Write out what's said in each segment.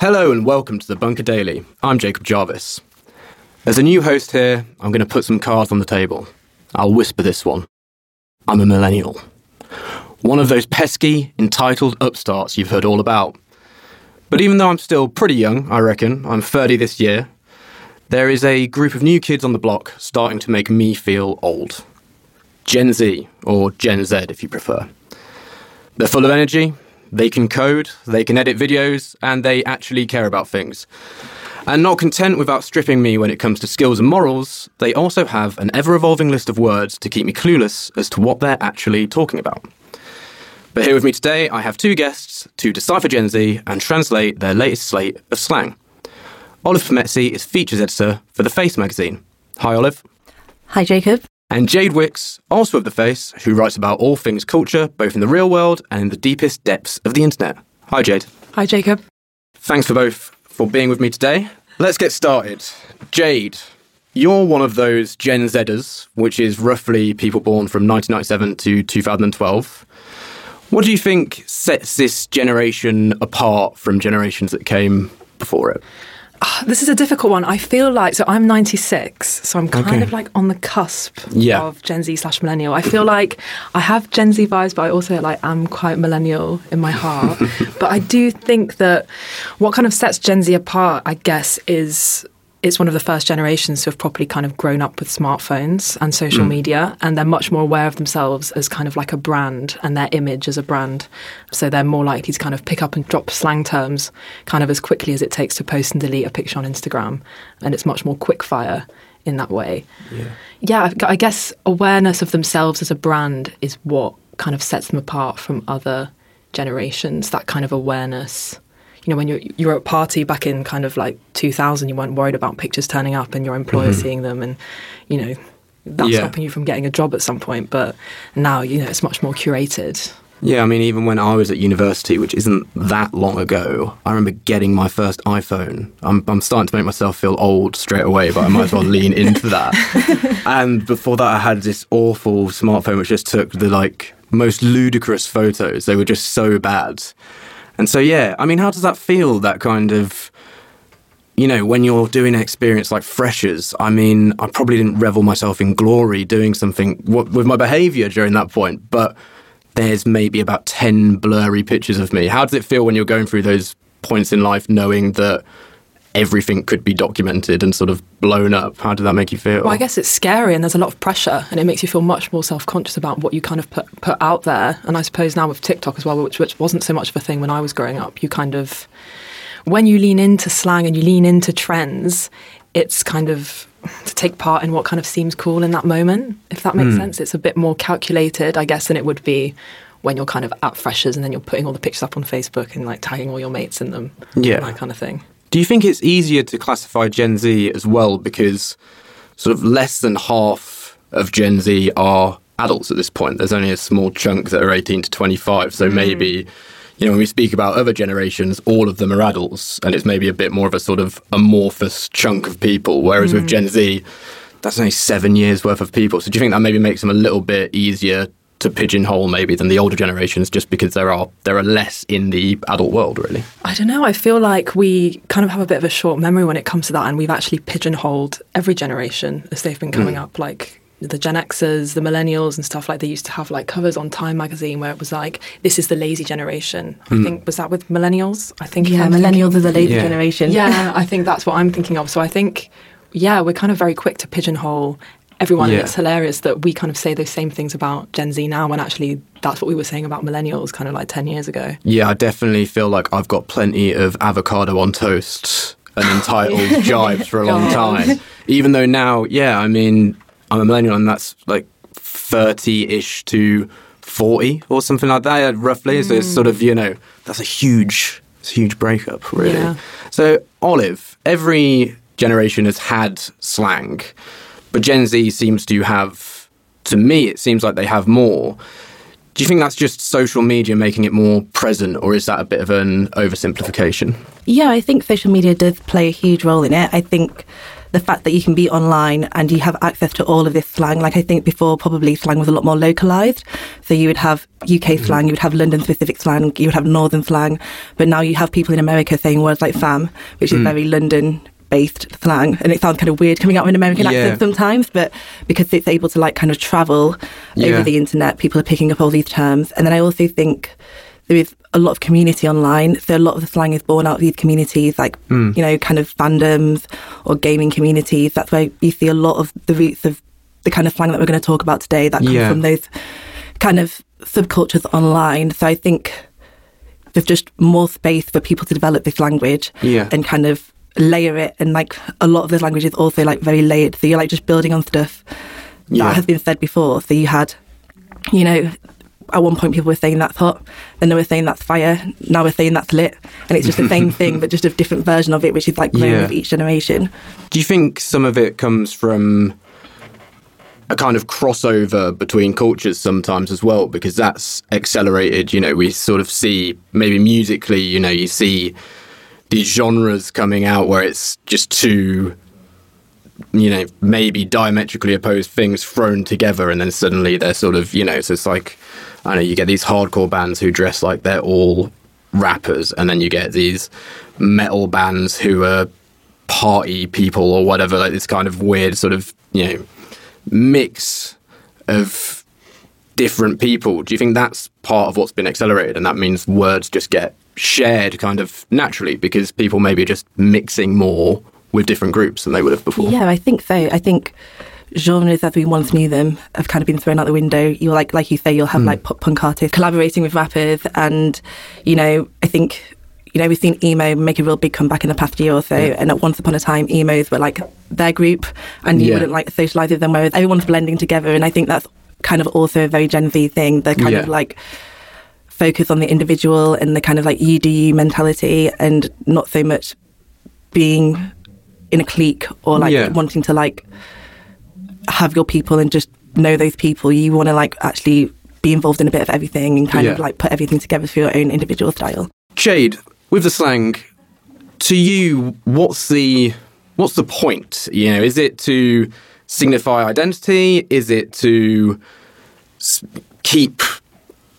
Hello and welcome to the Bunker Daily. I'm Jacob Jarvis. As a new host here, I'm going to put some cards on the table. I'll whisper this one. I'm a millennial. One of those pesky, entitled upstarts you've heard all about. But even though I'm still pretty young, I reckon, I'm 30 this year, there is a group of new kids on the block starting to make me feel old. Gen Z, or Gen Z if you prefer. They're full of energy, they can code, they can edit videos, and they actually care about things. And not content with outstripping me when it comes to skills and morals, they also have an ever evolving list of words to keep me clueless as to what they're actually talking about. But here with me today, I have two guests to decipher Gen Z and translate their latest slate of slang. Olive Pometsey is features editor for The Face magazine. Hi, Olive. Hi, Jacob. And Jade Wickes, also of The Face, who writes about all things culture, both in the real world and in the deepest depths of the internet. Hi, Jade. Hi, Jacob. Thanks for both for being with me today. Let's get started. Jade, you're one of those Gen Zers, which is roughly people born from 1997 to 2012. What do you think sets this generation apart from generations that came before it? Ah, this is a difficult one. I feel like so I'm 96, so I'm kind Okay. of like on the cusp Yeah. of Gen Z slash millennial. I feel like I have Gen Z vibes, but I also like am quite millennial in my heart. but I do think that what kind of sets Gen Z apart, I guess, is it's one of the first generations to have properly kind of grown up with smartphones and social hmm. media, and they're much more aware of themselves as kind of like a brand and their image as a brand. So they're more likely to kind of pick up and drop slang terms kind of as quickly as it takes to post and delete a picture on Instagram, and it's much more quick fire in that way. Yeah, I I guess awareness of themselves as a brand is what kind of sets them apart from other generations. That kind of awareness. You know, when you're you're at a party back in kind of like 2000, you weren't worried about pictures turning up and your employer mm-hmm. seeing them, and you know that's Yeah. stopping you from getting a job at some point. But now, you know, it's much more curated. Yeah, I mean, even when I was at university, which isn't that long ago, I remember getting my first iPhone. I'm, I'm starting to make myself feel old straight away, but I might as well lean into that. And before that, I had this awful smartphone which just took the like most ludicrous photos. They were just so bad. And so, yeah, I mean, how does that feel? That kind of, you know, when you're doing an experience like Freshers, I mean, I probably didn't revel myself in glory doing something w- with my behavior during that point, but there's maybe about 10 blurry pictures of me. How does it feel when you're going through those points in life knowing that everything could be documented and sort of blown up? How did that make you feel? Well, I guess it's scary and there's a lot of pressure and it makes you feel much more self-conscious about what you kind of put, put out there. And I suppose now with TikTok as well, which, which wasn't so much of a thing when I was growing up, you kind of, when you lean into slang and you lean into trends, it's kind of to take part in what kind of seems cool in that moment, if that makes hmm. sense. It's a bit more calculated, I guess, than it would be when you're kind of at freshers and then you're putting all the pictures up on Facebook and like tagging all your mates in them. Yeah. That kind of thing. Do you think it's easier to classify Gen Z as well because sort of less than half of Gen Z are adults at this point? There's only a small chunk that are 18 to 25. So hmm. maybe, you know, when we speak about other generations, all of them are adults and it's maybe a bit more of a sort of amorphous chunk of people. Whereas with hmm. Gen Z, that's only seven years worth of people. So do you think that maybe makes them a little bit easier to pigeonhole maybe than the older generations just because there are there are less in the adult world really? I don't know. I feel like we kind of have a bit of a short memory when it comes to that, and we've actually pigeonholed every generation as they've been coming hmm. up. Like the Gen Xers, the Millennials, and stuff. Like they used to have like covers on Time magazine where it was like, "This is the lazy generation." I hmm. think was that with Millennials. I think Yeah, I'm thinking- millennials are the lazy Yeah. generation. Yeah, I think that's what I'm thinking of. So I think, yeah, we're kind of very quick to pigeonhole everyone. Yeah. And it's hilarious that we kind of say those same things about Gen Z now, when actually that's what we were saying about Millennials, kind of like ten years ago. Yeah, I definitely feel like I've got plenty of avocado on toast and entitled jibes for a long time. Even though now, yeah, I mean, I'm a millennial and that's like 30 ish to 40 or something like that, roughly. So it's sort of, mm. you know, that's a huge, it's a huge breakup, really. Yeah. So, Olive, every generation has had slang, but Gen Z seems to have, to me, it seems like they have more. Do you think that's just social media making it more present, or is that a bit of an oversimplification? Yeah, I think social media does play a huge role in it. I think the fact that you can be online and you have access to all of this slang. Like I think before, probably slang was a lot more localized. So you would have UK mm-hmm. slang, you would have London specific slang, you would have Northern slang, but now you have people in America saying words like fam, which is mm. very London based slang and it sounds kind of weird coming out with an American Yeah. accent sometimes but because it's able to like kind of travel Yeah. over the internet people are picking up all these terms and then I also think there is a lot of community online so a lot of the slang is born out of these communities like Hmm. you know kind of fandoms or gaming communities that's where you see a lot of the roots of the kind of slang that we're going to talk about today that come Yeah. from those kind of subcultures online so I think there's just more space for people to develop this language Yeah. and kind of layer it and like a lot of this language is also like very layered so you're like just building on stuff Yeah. that has been said before so you had you know at one point people were saying that's hot then they were saying that's fire now we're saying that's lit and it's just the same thing but just a different version of it which is like growing Yeah. with each generation Do you think some of it comes from a kind of crossover between cultures sometimes as well? Because that's accelerated. You know, we sort of see maybe musically, you know, you see these genres coming out where it's just two, you know, maybe diametrically opposed things thrown together, and then suddenly they're sort of, you know, so it's like, I know, you get these hardcore bands who dress like they're all rappers, and then you get these metal bands who are party people or whatever, like this kind of weird sort of, you know, mix of different people. Do you think that's part of what's been accelerated? And that means words just get shared kind of naturally because people maybe are just mixing more with different groups than they would have before? yeah I think so. I think genres as we once knew them have kind of been thrown out the window. You'll like like you say you'll have hmm. like pop punk artists collaborating with rappers. And you know I think you know we've seen emo make a real big comeback in the past year or so. And at once upon a time emos were like their group. And you Yeah. wouldn't like socialize with them whereas everyone's blending together. And I think that's kind of also a very Gen Z thing the kind Yeah. of like focus on the individual and the kind of like you do you mentality and not so much being in a clique or like Yeah. wanting to like have your people and just know those people. You want to like actually be involved in a bit of everything and kind of like put everything together for your own individual style. Jade, with the slang, to you, what's the what's the point? You know, is it to signify identity? Is it to keep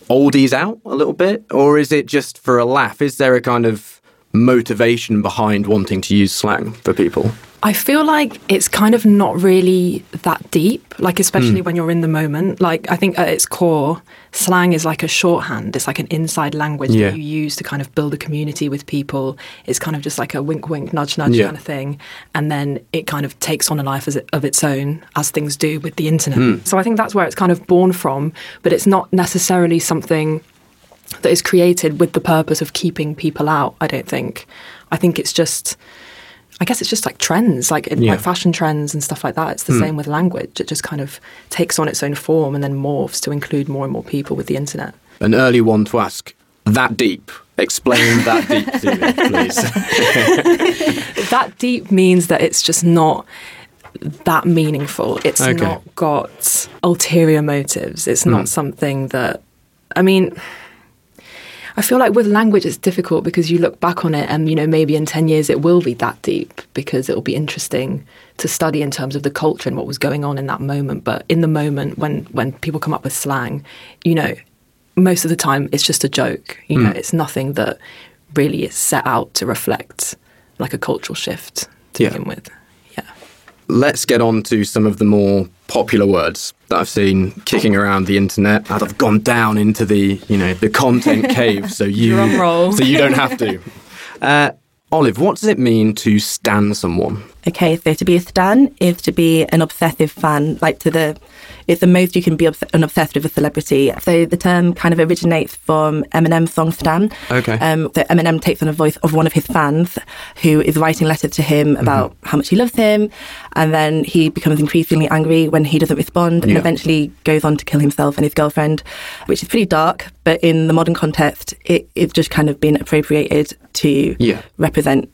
oldies out a little bit, or is it just for a laugh? Is there a kind of motivation behind wanting to use slang for people? I feel like it's kind of not really that deep, like especially hmm. when you're in the moment. Like I think at its core, slang is like a shorthand. It's like an inside language Yeah. that you use to kind of build a community with people. It's kind of just like a wink, wink, nudge, nudge Yeah. kind of thing, and then it kind of takes on a life as it, of its own, as things do with the internet. Hmm. So I think that's where it's kind of born from, but it's not necessarily something that is created with the purpose of keeping people out. I don't think. I think it's just. I guess it's just like trends, like Yeah. like fashion trends and stuff like that. It's the hmm. same with language. It just kind of takes on its own form and then morphs to include more and more people with the internet. An early one to ask that deep. Explain that deep to me, please. that deep means that it's just not that meaningful. It's Okay. not got ulterior motives. It's not hmm. something that, I mean, I feel like with language it's difficult because you look back on it and you know maybe in 10 years it will be that deep because it will be interesting to study in terms of the culture and what was going on in that moment. But in the moment when when people come up with slang you know most of the time it's just a joke you know mm. it's nothing that really is set out to reflect like a cultural shift to Yeah. begin with. Yeah. Let's get on to some of the more popular words that I've seen kicking around the internet. And I've gone down into the, you know, the content cave, so you, so you don't have to. Uh, Olive, what does it mean to stand someone? Okay, so to be a stan is to be an obsessive fan, like to the, it's the most you can be obs- an obsessed with a celebrity. So the term kind of originates from Eminem's song Stan. Okay. Um, so Eminem takes on a voice of one of his fans who is writing letters to him about how much he loves him, and then he becomes increasingly angry when he doesn't respond, and Yeah. eventually goes on to kill himself and his girlfriend, which is pretty dark. But in the modern context, it, it's just kind of been appropriated to Yeah. represent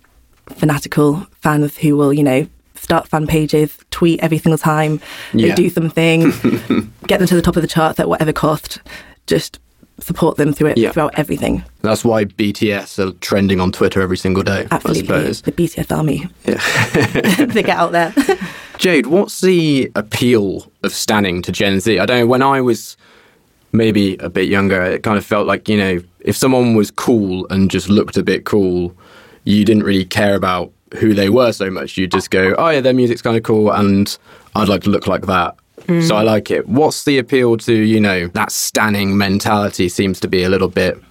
fanatical fans who will, you know, start fan pages, tweet every single time Yeah. they do something, get them to the top of the charts at whatever cost, just support them through it Yeah. throughout everything. That's why BTS are trending on Twitter every single day. Absolutely, I suppose. the BTS army. Yeah. they get out there. Jade, what's the appeal of standing to Gen Z? I don't know. When I was maybe a bit younger, it kind of felt like, you know, if someone was cool and just looked a bit cool, you didn't really care about who they were so much. You'd just go, oh, yeah, their music's kind of cool and I'd like to look like that. Mm. So I like it. What's the appeal to, you know, that standing mentality seems to be a little bit,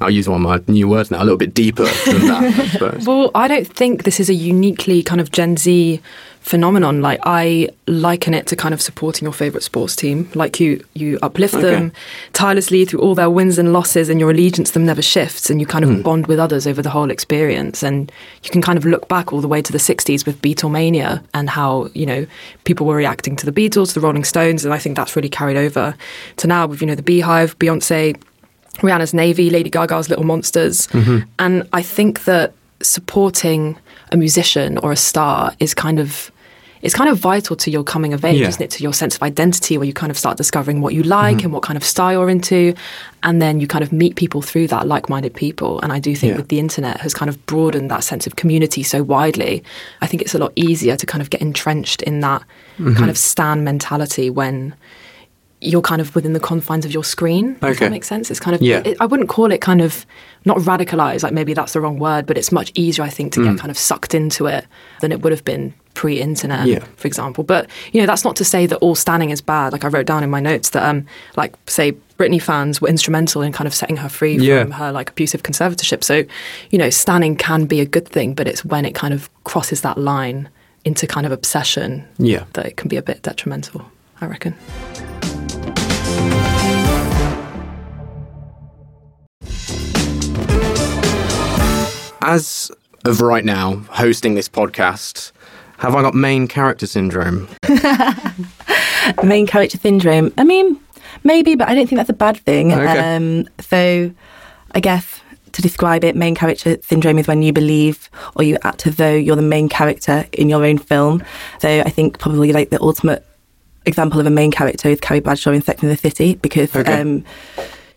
I'll use one of my new words now, a little bit deeper than that, I. Well, I don't think this is a uniquely kind of Gen Z phenomenon. Like I liken it to kind of supporting your favorite sports team. Like you, you uplift them tirelessly through all their wins and losses, and your allegiance to them never shifts. And you kind of hmm. bond with others over the whole experience. And you can kind of look back all the way to the '60s with Beatlemania and how you know people were reacting to the Beatles, the Rolling Stones, and I think that's really carried over to now with you know the Beehive, Beyonce. Rihanna's Navy, Lady Gaga's Little Monsters. Mm-hmm. And I think that supporting a musician or a star is kind of it's kind of vital to your coming of age, Yeah. isn't it? To your sense of identity, where you kind of start discovering what you like and what kind of style you're into, and then you kind of meet people through that, like-minded people. And I do think Yeah. with the internet has kind of broadened that sense of community so widely. I think it's a lot easier to kind of get entrenched in that kind of stan mentality when you're kind of within the confines of your screen. If that makes sense. It's kind of Yeah. it, I wouldn't call it kind of not radicalized, like maybe that's the wrong word, but it's much easier, I think, to get kind of sucked into it than it would have been pre-internet, Yeah. for example. But you know, that's not to say that all standing is bad. Like I wrote down in my notes that, um, like say Britney fans were instrumental in kind of setting her free Yeah. from her like abusive conservatorship. So, you know, standing can be a good thing, but it's when it kind of crosses that line into kind of obsession Yeah. that it can be a bit detrimental. I reckon. As of right now, hosting this podcast, have I got main character syndrome? Main character syndrome. I mean, maybe, but I don't think that's a bad thing. Okay. Um, so, I guess to describe it, main character syndrome is when you believe or you act as though you're the main character in your own film. So, I think probably like the ultimate example of a main character is Carrie Bradshaw in Sex and the City because Okay. um,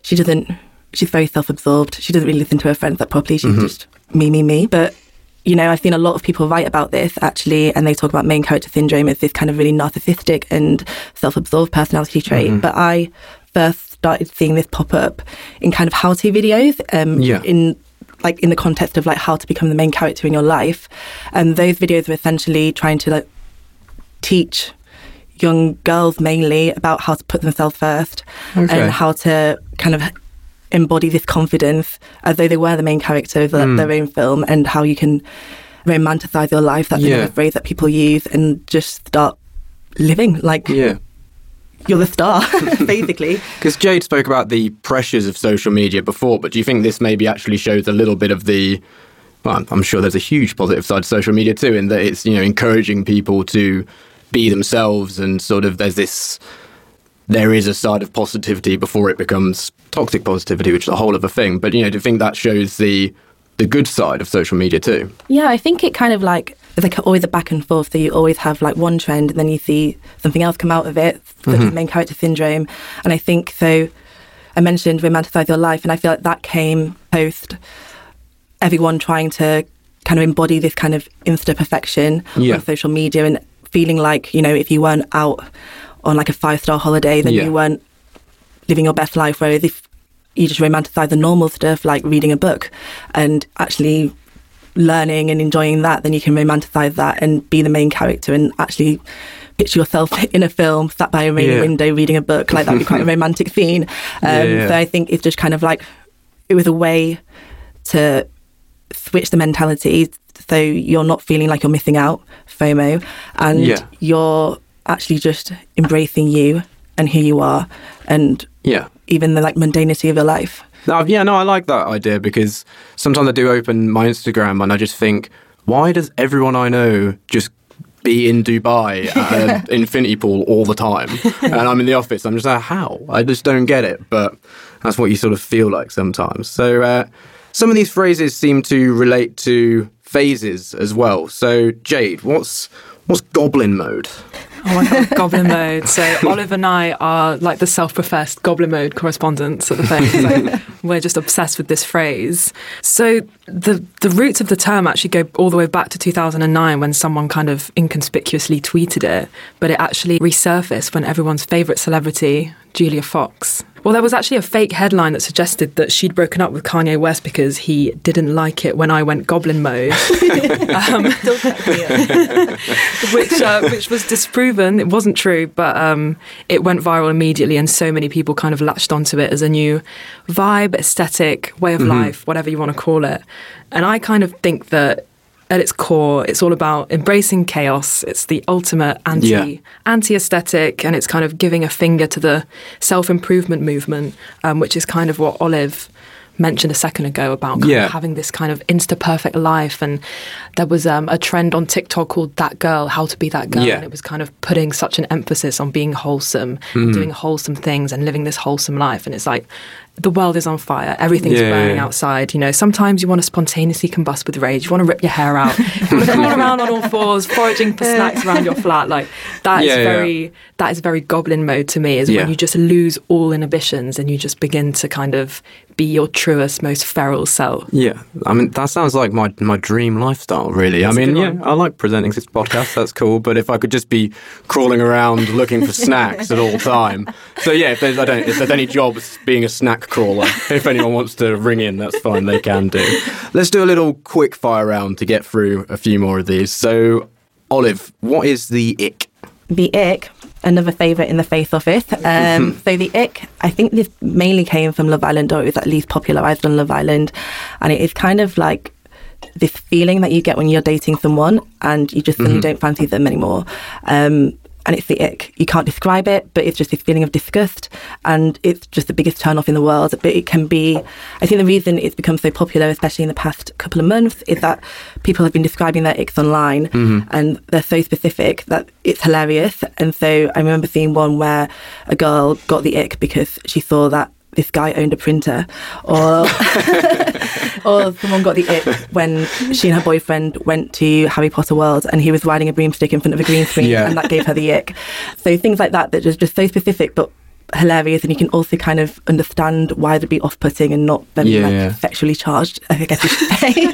she doesn't. She's very self-absorbed. She doesn't really listen to her friends that properly. She's Mm-hmm. just me, me, me. But you know, I've seen a lot of people write about this actually, and they talk about main character syndrome as this kind of really narcissistic and self-absorbed personality trait. Mm-hmm. But I first started seeing this pop up in kind of how-to videos, um, Yeah. in like in the context of like how to become the main character in your life, and those videos were essentially trying to like teach young girls mainly about how to put themselves first Okay. and how to kind of embody this confidence as though they were the main character of Hmm. their own film and how you can romanticize your life. That's Yeah. another phrase that people use and just start living like Yeah. you're the star, basically. Because Jade spoke about the pressures of social media before, but do you think this maybe actually shows a little bit of the? Well, I'm sure there's a huge positive side to social media too, in that it's you know encouraging people to be themselves and sort of there's this. There is a side of positivity before it becomes toxic positivity, which is a whole other thing. But you know, do you think that shows the the good side of social media too? Yeah, I think it kind of like it's like always a back and forth. So you always have like one trend, and then you see something else come out of it, such as mm-hmm. main character syndrome. And I think so. I mentioned romanticize your life, and I feel like that came post everyone trying to kind of embody this kind of insta perfection Yeah. on social media and feeling like you know if you weren't out on like a five star holiday, then Yeah. you weren't living your best life. Whereas if you just romanticize the normal stuff like reading a book and actually learning and enjoying that, then you can romanticize that and be the main character and actually picture yourself in a film sat by a rainy Yeah. window reading a book. Like that'd be quite a romantic scene. Um, Yeah, yeah. So I think it's just kind of like it was a way to switch the mentality so you're not feeling like you're missing out, FOMO, and you're actually just embracing you and who you are and Yeah. even the like mundanity of your life. No, yeah, no, I like that idea because sometimes I do open my Instagram and I just think, why does everyone I know just be in Dubai at an infinity pool all the time? And I'm in the office. I'm just like, how? I just don't get it. But that's what you sort of feel like sometimes. So uh, some of these phrases seem to relate to phases as well. So Jade, what's What's goblin mode? Oh my god, goblin mode. So Olive and I are like the self-professed goblin mode correspondents at the thing. So we're just obsessed with this phrase. So the the roots of the term actually go all the way back to 2009 when someone kind of inconspicuously tweeted it, but it actually resurfaced when everyone's favorite celebrity, Julia Fox, well, there was actually a fake headline that suggested that she'd broken up with Kanye West because he didn't like it when I went goblin mode, um, which uh, which was disproven. It wasn't true, but um, it went viral immediately, and so many people kind of latched onto it as a new vibe, aesthetic, way of mm-hmm. life, whatever you want to call it. And I kind of think that at its core, it's all about embracing chaos. It's the ultimate anti yeah. anti aesthetic, and it's kind of giving a finger to the self improvement movement, um, which is kind of what Olive mentioned a second ago about yeah. having this kind of insta perfect life. And there was um, a trend on TikTok called That Girl, How to Be That Girl. Yeah. And it was kind of putting such an emphasis on being wholesome, mm. doing wholesome things, and living this wholesome life. And it's like, the world is on fire. Everything's yeah, burning yeah. outside. You know, sometimes you want to spontaneously combust with rage. You want to rip your hair out. you want to crawl around on all fours, foraging for snacks around your flat. Like that yeah, is very that is very goblin mode to me. Is when you just lose all inhibitions and you just begin to kind of be your truest, most feral self. Yeah, I mean that sounds like my my dream lifestyle. Really, That's I mean, yeah, I like presenting this podcast. That's cool. But if I could just be crawling around looking for snacks at all time, so yeah, if there's I don't if there's any jobs being a snack crawler. if anyone wants to ring in, that's fine. They can do. Let's do a little quick fire round to get through a few more of these. So, Olive, what is the ick? The ick another favourite in the Face Office. Um, so the ick, I think this mainly came from Love Island, or it was at least popularised on Love Island, and it is kind of like this feeling that you get when you're dating someone and you just suddenly mm-hmm. don't fancy them anymore. Um, and it's the ick. You can't describe it, but it's just this feeling of disgust, and it's just the biggest turn off in the world. But it can be. I think the reason it's become so popular, especially in the past couple of months, is that people have been describing their icks online, mm-hmm. and they're so specific that it's hilarious. And so I remember seeing one where a girl got the ick because she saw that this guy owned a printer, or or someone got the ick when she and her boyfriend went to Harry Potter World and he was riding a broomstick in front of a green screen, yeah. and that gave her the ick. So things like that that are just so specific, but hilarious and you can also kind of understand why they'd be off-putting and not them yeah, like yeah. sexually charged I guess you should say.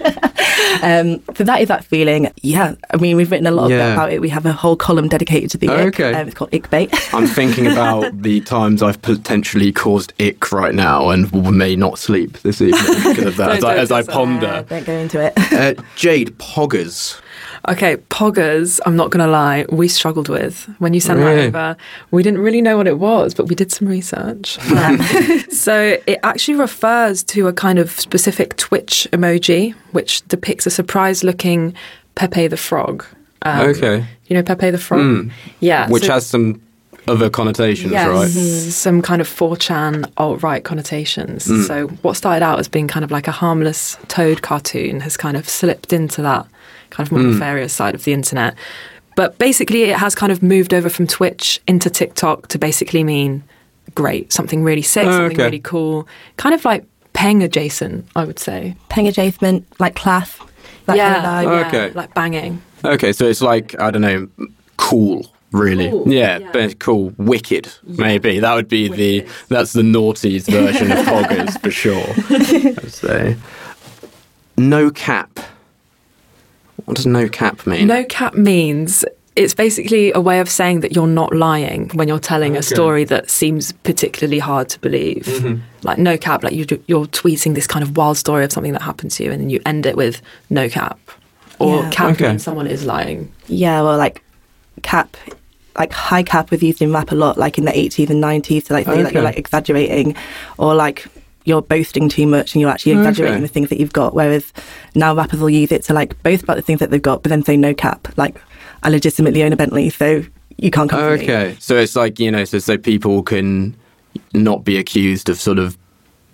Um, so that is that feeling. Yeah I mean we've written a lot yeah. about it. We have a whole column dedicated to the oh, ick. Okay. Um, it's called ick I'm thinking about the times I've potentially caused ick right now and may not sleep this evening because of that as, I, as I ponder. Don't go into it. Uh, Jade Poggers Okay, poggers, I'm not going to lie, we struggled with. When you sent really? that over, we didn't really know what it was, but we did some research. so it actually refers to a kind of specific Twitch emoji, which depicts a surprised looking Pepe the Frog. Um, okay. You know Pepe the Frog? Mm. Yeah. Which so, has some other connotations, yes, right? Mm-hmm. Some kind of 4chan alt right connotations. Mm. So, what started out as being kind of like a harmless toad cartoon has kind of slipped into that kind of more mm. nefarious side of the internet. But basically, it has kind of moved over from Twitch into TikTok to basically mean great, something really sick, oh, something okay. really cool, kind of like peng adjacent, I would say. Peng adjacent, like class. yeah, kind of oh, okay. like banging. Okay, so it's like, I don't know, cool really cool. Yeah, yeah, but cool wicked yeah. maybe that would be wicked. the that's the naughties version of poggers for sure i'd say no cap what does no cap mean? No cap means it's basically a way of saying that you're not lying when you're telling okay. a story that seems particularly hard to believe. Mm-hmm. Like no cap, like you, are tweeting this kind of wild story of something that happened to you, and then you end it with no cap, or yeah. cap okay. means someone is lying. Yeah, well, like cap, like high cap was used in rap a lot, like in the 80s and 90s to like say okay. like you're like exaggerating, or like you're boasting too much and you're actually exaggerating okay. the things that you've got. Whereas now rappers will use it to like boast about the things that they've got, but then say no cap. Like I legitimately own a Bentley, so you can't come. Okay, so it's like you know, so so people can not be accused of sort of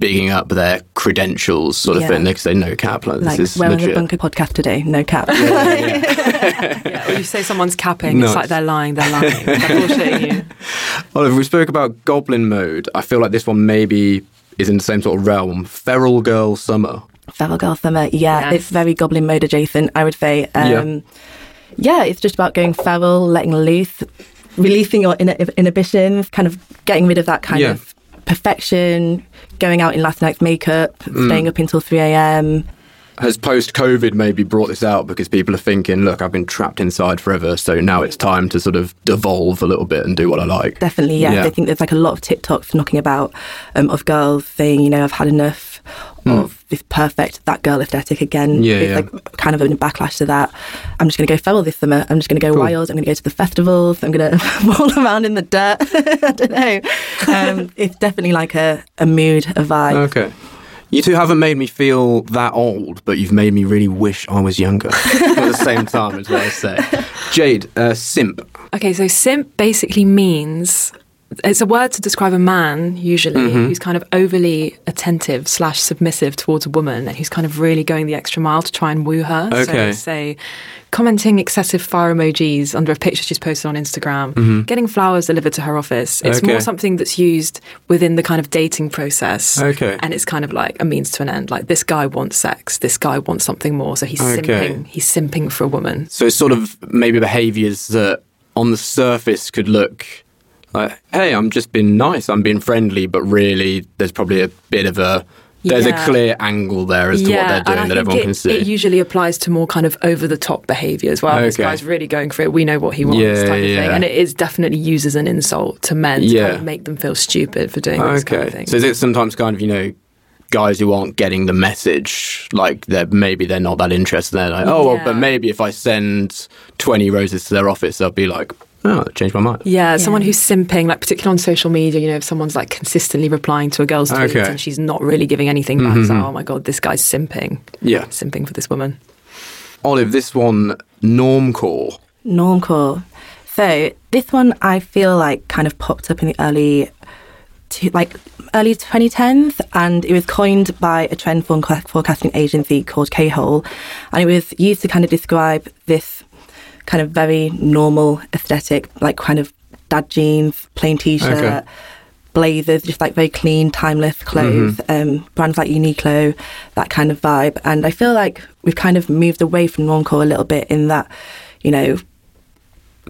bigging up their credentials, sort of yeah. thing. They can say no cap. Like, like this is we're legit. on the bunker podcast today. No cap. yeah, yeah, yeah. Or you say someone's capping, no. it's like they're lying. They're lying. they're bullshitting you. Oliver, we spoke about goblin mode. I feel like this one maybe is in the same sort of realm. Feral Girl Summer. Feral Girl Summer, yeah, yes. it's very Goblin Mode adjacent, I would say. Um, yeah. yeah, it's just about going feral, letting loose, releasing your inner inhibitions, kind of getting rid of that kind Yeah. of perfection, going out in last night's makeup, Mm. staying up until 3 a.m. Has post COVID maybe brought this out because people are thinking, look, I've been trapped inside forever, so now it's time to sort of devolve a little bit and do what I like. Definitely, yes. Yeah. I think there's like a lot of TikToks knocking about um, of girls saying, you know, I've had enough of this perfect that girl aesthetic again. Yeah, it's yeah. like kind of a backlash to that. I'm just going to go feral this summer. I'm just going to go Cool. wild. I'm going to go to the festivals. I'm going to roll around in the dirt. I don't know. Um, it's definitely like a, a mood, a vibe. Okay. You two haven't made me feel that old, but you've made me really wish I was younger at the same time, is what I say. Jade, uh, simp. Okay, so simp basically means it's a word to describe a man usually Mm-hmm. who's kind of overly attentive slash submissive towards a woman and who's kind of really going the extra mile to try and woo her. Okay. So say commenting excessive fire emojis under a picture she's posted on Instagram, getting flowers delivered to her office. It's Mm-hmm. Okay. more something that's used within the kind of dating process. Okay. And it's kind of like a means to an end. Like this guy wants sex, this guy wants something more, so he's Okay. simping. He's simping for a woman. So it's sort of maybe behaviours that on the surface could look like, hey, I'm just being nice, I'm being friendly, but really there's probably a bit of a there's Yeah. a clear angle there as to what they're doing that everyone it, can see. It usually applies to more kind of over the top behaviour as well. This guy's really going for it. We know what he wants, Yeah, type of yeah. thing. And it is definitely used as an insult to men to Yeah. kind of make them feel stupid for doing this kind of okay. thing. So is it sometimes kind of, you know, guys who aren't getting the message, like they're maybe they're not that interested. They're like, oh, well, but maybe if I send 20 roses to their office, they'll be like, oh, I changed my mind. yeah, someone who's simping, like particularly on social media, you know, if someone's like consistently replying to a girl's tweet Okay. and she's not really giving anything back, it's like, mm-hmm. oh my god, this guy's simping, Yeah. simping for this woman. Olive, this one, normcore. Normcore. So this one I feel like kind of popped up in the early, to, like early 2010s, and it was coined by a trend forecasting agency called K-Hole, and it was used to kind of describe this kind of very normal aesthetic, like kind of dad jeans, plain t-shirt. Okay. Blazers, just like very clean, timeless clothes, um, brands like Uniqlo, that kind of vibe. And I feel like we've kind of moved away from normcore a little bit in that, you know,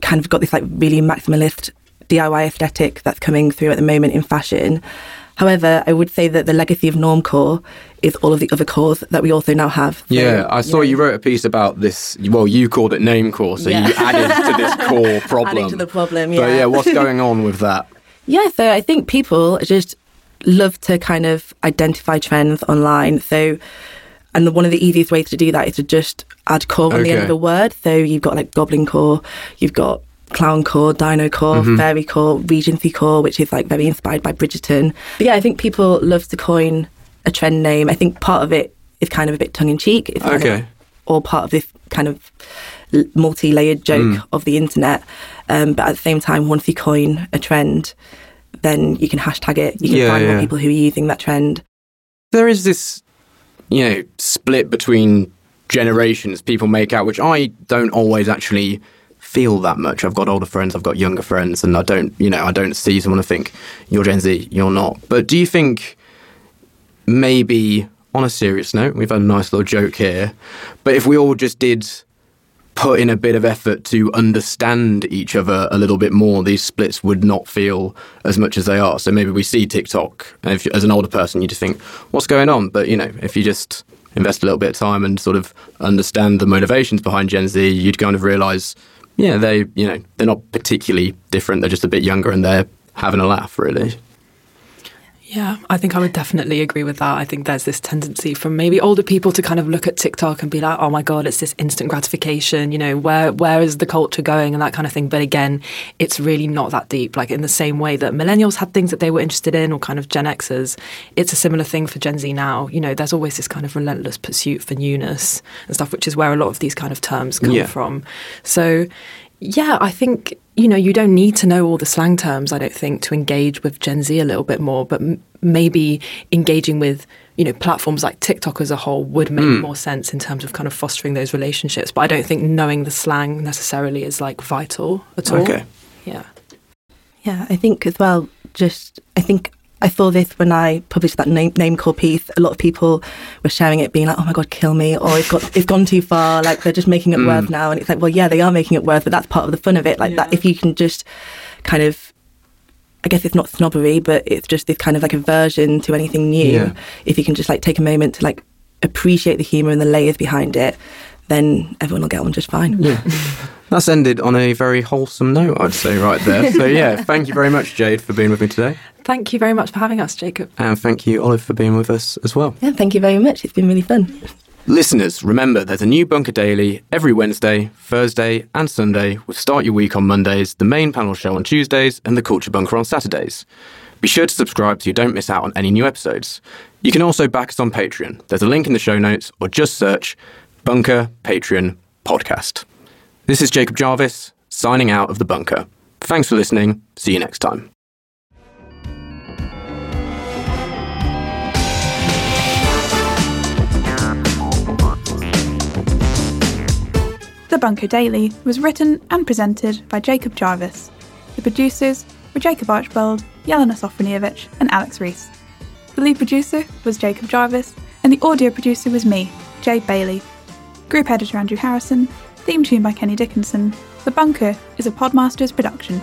kind of got this like really maximalist DIY aesthetic that's coming through at the moment in fashion. However, I would say that the legacy of normcore is all of the other cores that we also now have. So, Yeah, I saw know, you wrote a piece about this. Well, you called it namecore, so Yeah. you added to this core problem. Adding to the problem, yeah. But yeah. yeah, what's going on with that? Yeah, so I think people just love to kind of identify trends online. So, and the, one of the easiest ways to do that is to just add core on the end of a word. So you've got like goblin core, you've got clown core, dino core, Mm-hmm. fairy core, regency core, which is like very inspired by Bridgerton. But yeah, I think people love to coin a trend name. I think part of it is kind of a bit tongue in cheek. It's kind of Okay. all part of this kind of multi-layered joke Mm. of the internet. Um, but at the same time, once you coin a trend, then you can hashtag it. You can Yeah, find yeah. more people who are using that trend. There is this, you know, split between generations people make out, which I don't always actually feel that much. I've got older friends, I've got younger friends, and I don't, you know, I don't see someone and think you're Gen Z, you're not. But do you think maybe on a serious note, we've had a nice little joke here, but if we all just did put in a bit of effort to understand each other a little bit more, these splits would not feel as much as they are. So maybe we see TikTok, and if, as an older person, you just think, "What's going on?" But you know, if you just invest a little bit of time and sort of understand the motivations behind Gen Z, you'd kind of realize, yeah, they, you know, they're not particularly different. They're just a bit younger, and they're having a laugh, really. Yeah, I think I would definitely agree with that. I think there's this tendency from maybe older people to kind of look at TikTok and be like, "Oh my god, it's this instant gratification." You know, where where is the culture going and that kind of thing. But again, it's really not that deep. Like in the same way that millennials had things that they were interested in, or kind of Gen Xers, it's a similar thing for Gen Z now. You know, there's always this kind of relentless pursuit for newness and stuff, which is where a lot of these kind of terms come Yeah. from. So, yeah, I think you know you don't need to know all the slang terms. I don't think to engage with Gen Z a little bit more, but m- maybe engaging with you know platforms like TikTok as a whole would make Hmm. more sense in terms of kind of fostering those relationships. But I don't think knowing the slang necessarily is like vital at all. Okay. Yeah. Yeah, I think as well, just I think I saw this when I published that name, name core piece. A lot of people were sharing it, being like, "Oh my god, kill me!" or "It's got it's gone too far." Like they're just making it Mm. worse now, and it's like, well, yeah, they are making it worse, but that's part of the fun of it. Like that, if you can just kind of, I guess it's not snobbery, but it's just this kind of like aversion to anything new. Yeah. If you can just like take a moment to like appreciate the humor and the layers behind it, then everyone will get on just fine. Yeah. That's ended on a very wholesome note, I'd say, right there. So, yeah, thank you very much, Jade, for being with me today. Thank you very much for having us, Jacob. And thank you, Olive, for being with us as well. Yeah, thank you very much. It's been really fun. Listeners, remember there's a new Bunker Daily every Wednesday, Thursday, and Sunday, with Start Your Week on Mondays, the main panel show on Tuesdays, and the Culture Bunker on Saturdays. Be sure to subscribe so you don't miss out on any new episodes. You can also back us on Patreon. There's a link in the show notes, or just search Bunker Patreon Podcast. This is Jacob Jarvis, signing out of the bunker. Thanks for listening. See you next time. The Bunker Daily was written and presented by Jacob Jarvis. The producers were Jacob Archbold, Jelena Sofronijevic, and Alex Reese. The lead producer was Jacob Jarvis, and the audio producer was me, Jade Bailey. Group editor Andrew Harrison, theme tune by Kenny Dickinson. The Bunker is a Podmasters production.